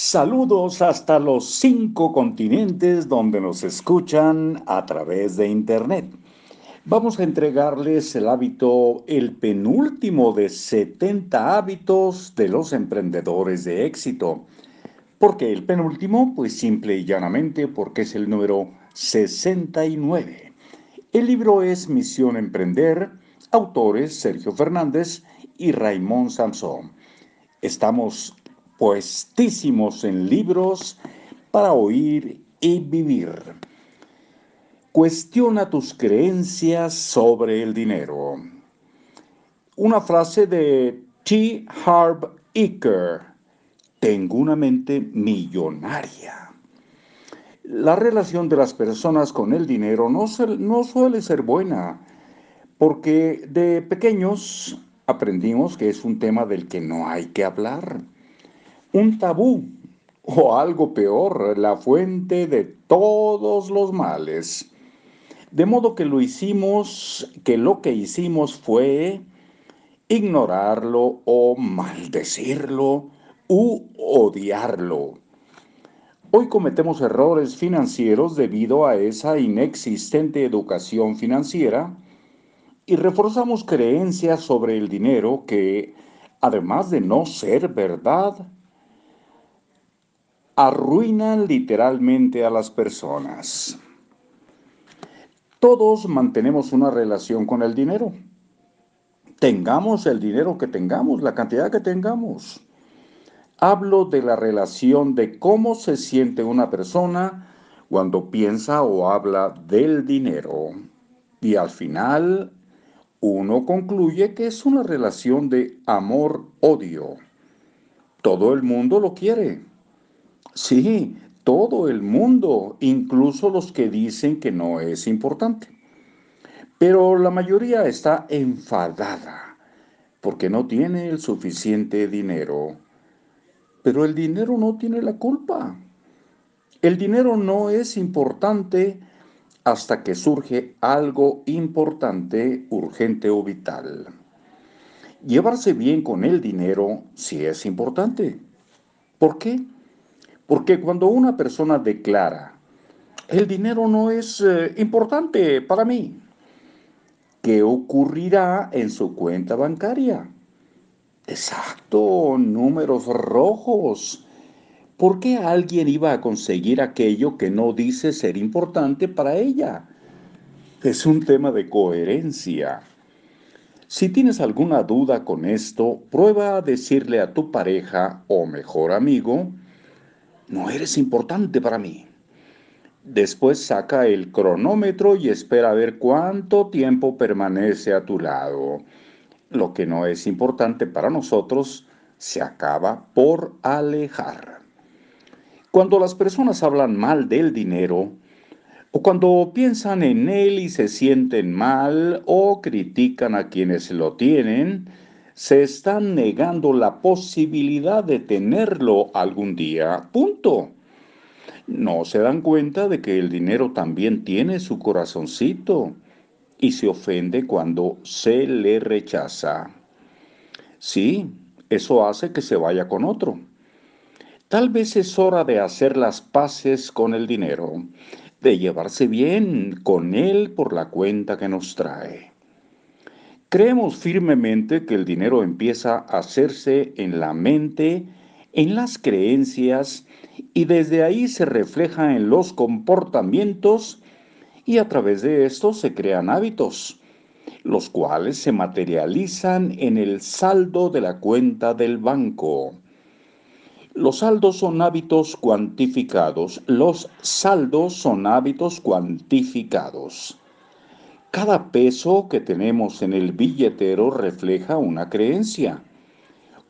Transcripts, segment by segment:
Saludos hasta los cinco continentes donde nos escuchan a través de Internet. Vamos a entregarles el hábito, el penúltimo de 70 hábitos de los emprendedores de éxito. ¿Por qué el penúltimo? Pues simple y llanamente porque es el número 69. El libro es Misión Emprender, autores Sergio Fernández y Raymond Samson. Estamos puestísimos en libros para oír y vivir. Cuestiona tus creencias sobre el dinero. Una frase de T. Harv Eker. Tengo una mente millonaria. La relación de las personas con el dinero no suele ser buena, porque de pequeños aprendimos que es un tema del que no hay que hablar un tabú o algo peor, la fuente de todos los males. De modo que lo hicimos, que lo que hicimos fue ignorarlo o maldecirlo u odiarlo. Hoy cometemos errores financieros debido a esa inexistente educación financiera y reforzamos creencias sobre el dinero que, además de no ser verdad, arruinan literalmente a las personas. Todos mantenemos una relación con el dinero. Tengamos el dinero que tengamos, la cantidad que tengamos. Hablo de la relación de cómo se siente una persona cuando piensa o habla del dinero. Y al final, uno concluye que es una relación de amor-odio. Todo el mundo lo quiere. Sí, todo el mundo, incluso los que dicen que no es importante. Pero la mayoría está enfadada porque no tiene el suficiente dinero. Pero el dinero no tiene la culpa. El dinero no es importante hasta que surge algo importante, urgente o vital. Llevarse bien con el dinero sí es importante. ¿Por qué? Porque cuando una persona declara, el dinero no es eh, importante para mí, ¿qué ocurrirá en su cuenta bancaria? Exacto, números rojos. ¿Por qué alguien iba a conseguir aquello que no dice ser importante para ella? Es un tema de coherencia. Si tienes alguna duda con esto, prueba a decirle a tu pareja o mejor amigo, no eres importante para mí. Después saca el cronómetro y espera a ver cuánto tiempo permanece a tu lado. Lo que no es importante para nosotros se acaba por alejar. Cuando las personas hablan mal del dinero, o cuando piensan en él y se sienten mal, o critican a quienes lo tienen, se están negando la posibilidad de tenerlo algún día. Punto. No se dan cuenta de que el dinero también tiene su corazoncito y se ofende cuando se le rechaza. Sí, eso hace que se vaya con otro. Tal vez es hora de hacer las paces con el dinero, de llevarse bien con él por la cuenta que nos trae. Creemos firmemente que el dinero empieza a hacerse en la mente, en las creencias y desde ahí se refleja en los comportamientos y a través de esto se crean hábitos, los cuales se materializan en el saldo de la cuenta del banco. Los saldos son hábitos cuantificados. Los saldos son hábitos cuantificados. Cada peso que tenemos en el billetero refleja una creencia,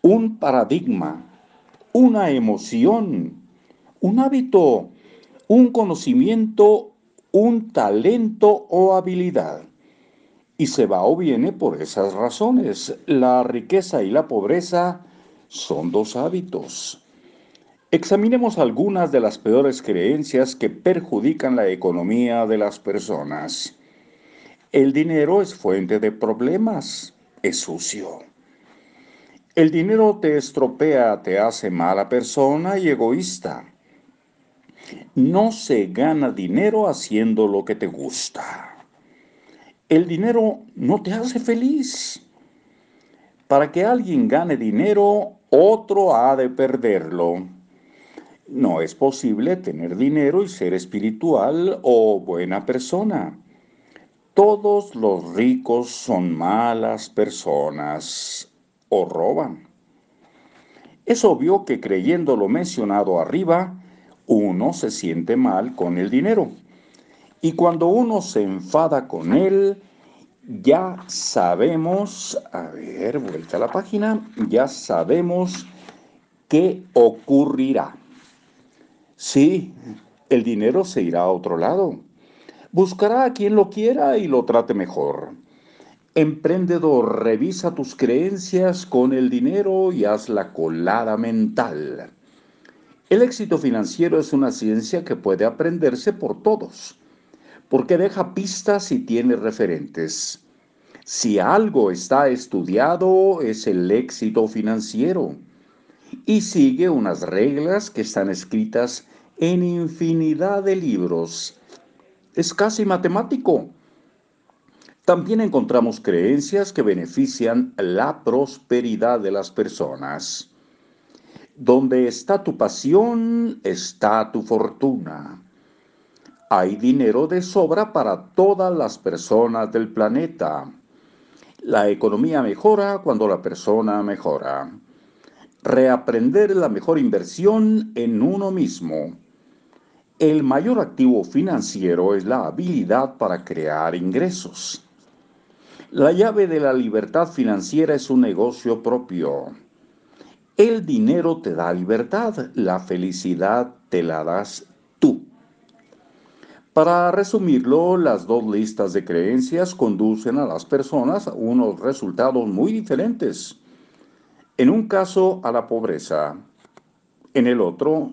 un paradigma, una emoción, un hábito, un conocimiento, un talento o habilidad. Y se va o viene por esas razones. La riqueza y la pobreza son dos hábitos. Examinemos algunas de las peores creencias que perjudican la economía de las personas. El dinero es fuente de problemas, es sucio. El dinero te estropea, te hace mala persona y egoísta. No se gana dinero haciendo lo que te gusta. El dinero no te hace feliz. Para que alguien gane dinero, otro ha de perderlo. No es posible tener dinero y ser espiritual o buena persona. Todos los ricos son malas personas o roban. Es obvio que creyendo lo mencionado arriba, uno se siente mal con el dinero. Y cuando uno se enfada con él, ya sabemos, a ver, vuelta a la página, ya sabemos qué ocurrirá. Sí, el dinero se irá a otro lado. Buscará a quien lo quiera y lo trate mejor. Emprendedor, revisa tus creencias con el dinero y haz la colada mental. El éxito financiero es una ciencia que puede aprenderse por todos, porque deja pistas y tiene referentes. Si algo está estudiado es el éxito financiero y sigue unas reglas que están escritas en infinidad de libros. Es casi matemático. También encontramos creencias que benefician la prosperidad de las personas. Donde está tu pasión, está tu fortuna. Hay dinero de sobra para todas las personas del planeta. La economía mejora cuando la persona mejora reaprender la mejor inversión en uno mismo. El mayor activo financiero es la habilidad para crear ingresos. La llave de la libertad financiera es un negocio propio. El dinero te da libertad, la felicidad te la das tú. Para resumirlo, las dos listas de creencias conducen a las personas a unos resultados muy diferentes. En un caso a la pobreza, en el otro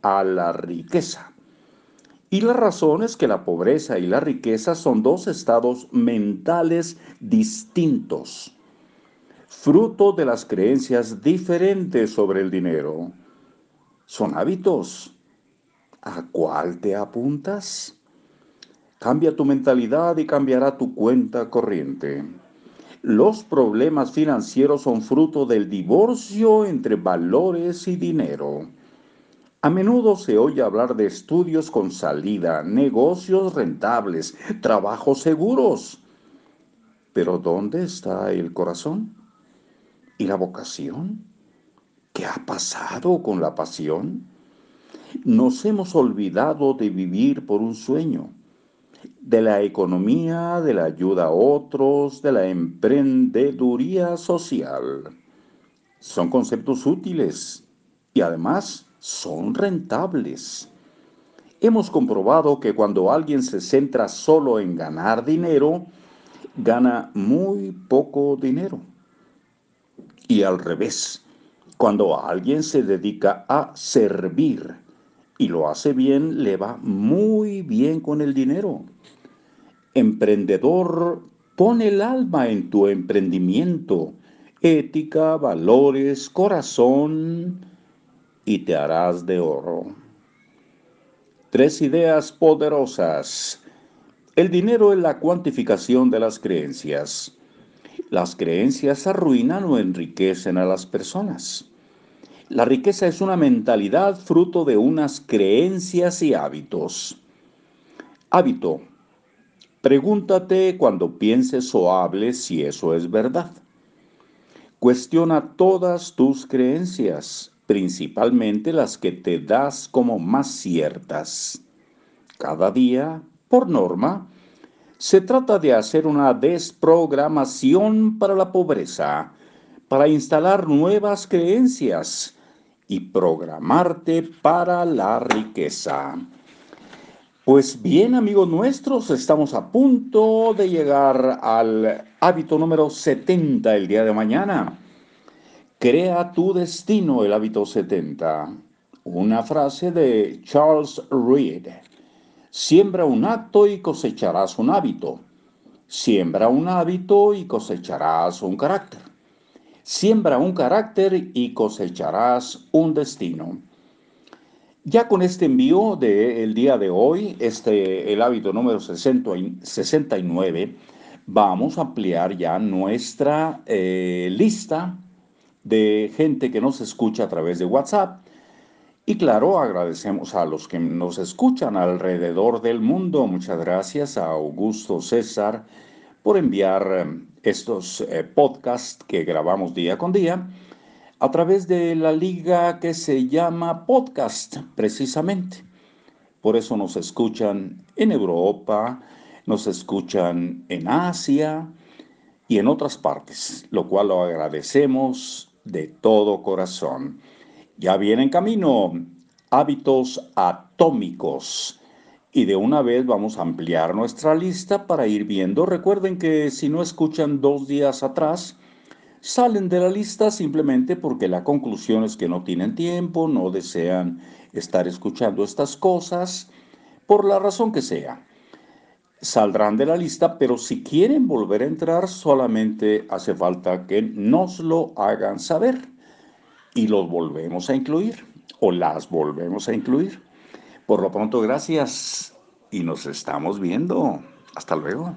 a la riqueza. Y la razón es que la pobreza y la riqueza son dos estados mentales distintos, fruto de las creencias diferentes sobre el dinero. Son hábitos. ¿A cuál te apuntas? Cambia tu mentalidad y cambiará tu cuenta corriente. Los problemas financieros son fruto del divorcio entre valores y dinero. A menudo se oye hablar de estudios con salida, negocios rentables, trabajos seguros. Pero ¿dónde está el corazón? ¿Y la vocación? ¿Qué ha pasado con la pasión? Nos hemos olvidado de vivir por un sueño de la economía, de la ayuda a otros, de la emprendeduría social. Son conceptos útiles y además son rentables. Hemos comprobado que cuando alguien se centra solo en ganar dinero, gana muy poco dinero. Y al revés, cuando alguien se dedica a servir y lo hace bien, le va muy bien con el dinero. Emprendedor, pon el alma en tu emprendimiento, ética, valores, corazón, y te harás de oro. Tres ideas poderosas. El dinero es la cuantificación de las creencias. Las creencias arruinan o enriquecen a las personas. La riqueza es una mentalidad fruto de unas creencias y hábitos. Hábito Pregúntate cuando pienses o hables si eso es verdad. Cuestiona todas tus creencias, principalmente las que te das como más ciertas. Cada día, por norma, se trata de hacer una desprogramación para la pobreza, para instalar nuevas creencias y programarte para la riqueza. Pues bien, amigos nuestros, estamos a punto de llegar al hábito número 70 el día de mañana. Crea tu destino, el hábito 70. Una frase de Charles Reed. Siembra un acto y cosecharás un hábito. Siembra un hábito y cosecharás un carácter. Siembra un carácter y cosecharás un destino. Ya con este envío del día de hoy, este, el hábito número 69, vamos a ampliar ya nuestra eh, lista de gente que nos escucha a través de WhatsApp. Y claro, agradecemos a los que nos escuchan alrededor del mundo. Muchas gracias a Augusto César por enviar eh, estos eh, podcasts que grabamos día con día a través de la liga que se llama podcast, precisamente. Por eso nos escuchan en Europa, nos escuchan en Asia y en otras partes, lo cual lo agradecemos de todo corazón. Ya viene en camino hábitos atómicos. Y de una vez vamos a ampliar nuestra lista para ir viendo. Recuerden que si no escuchan dos días atrás, salen de la lista simplemente porque la conclusión es que no tienen tiempo, no desean estar escuchando estas cosas, por la razón que sea saldrán de la lista, pero si quieren volver a entrar, solamente hace falta que nos lo hagan saber y los volvemos a incluir o las volvemos a incluir. Por lo pronto, gracias y nos estamos viendo. Hasta luego.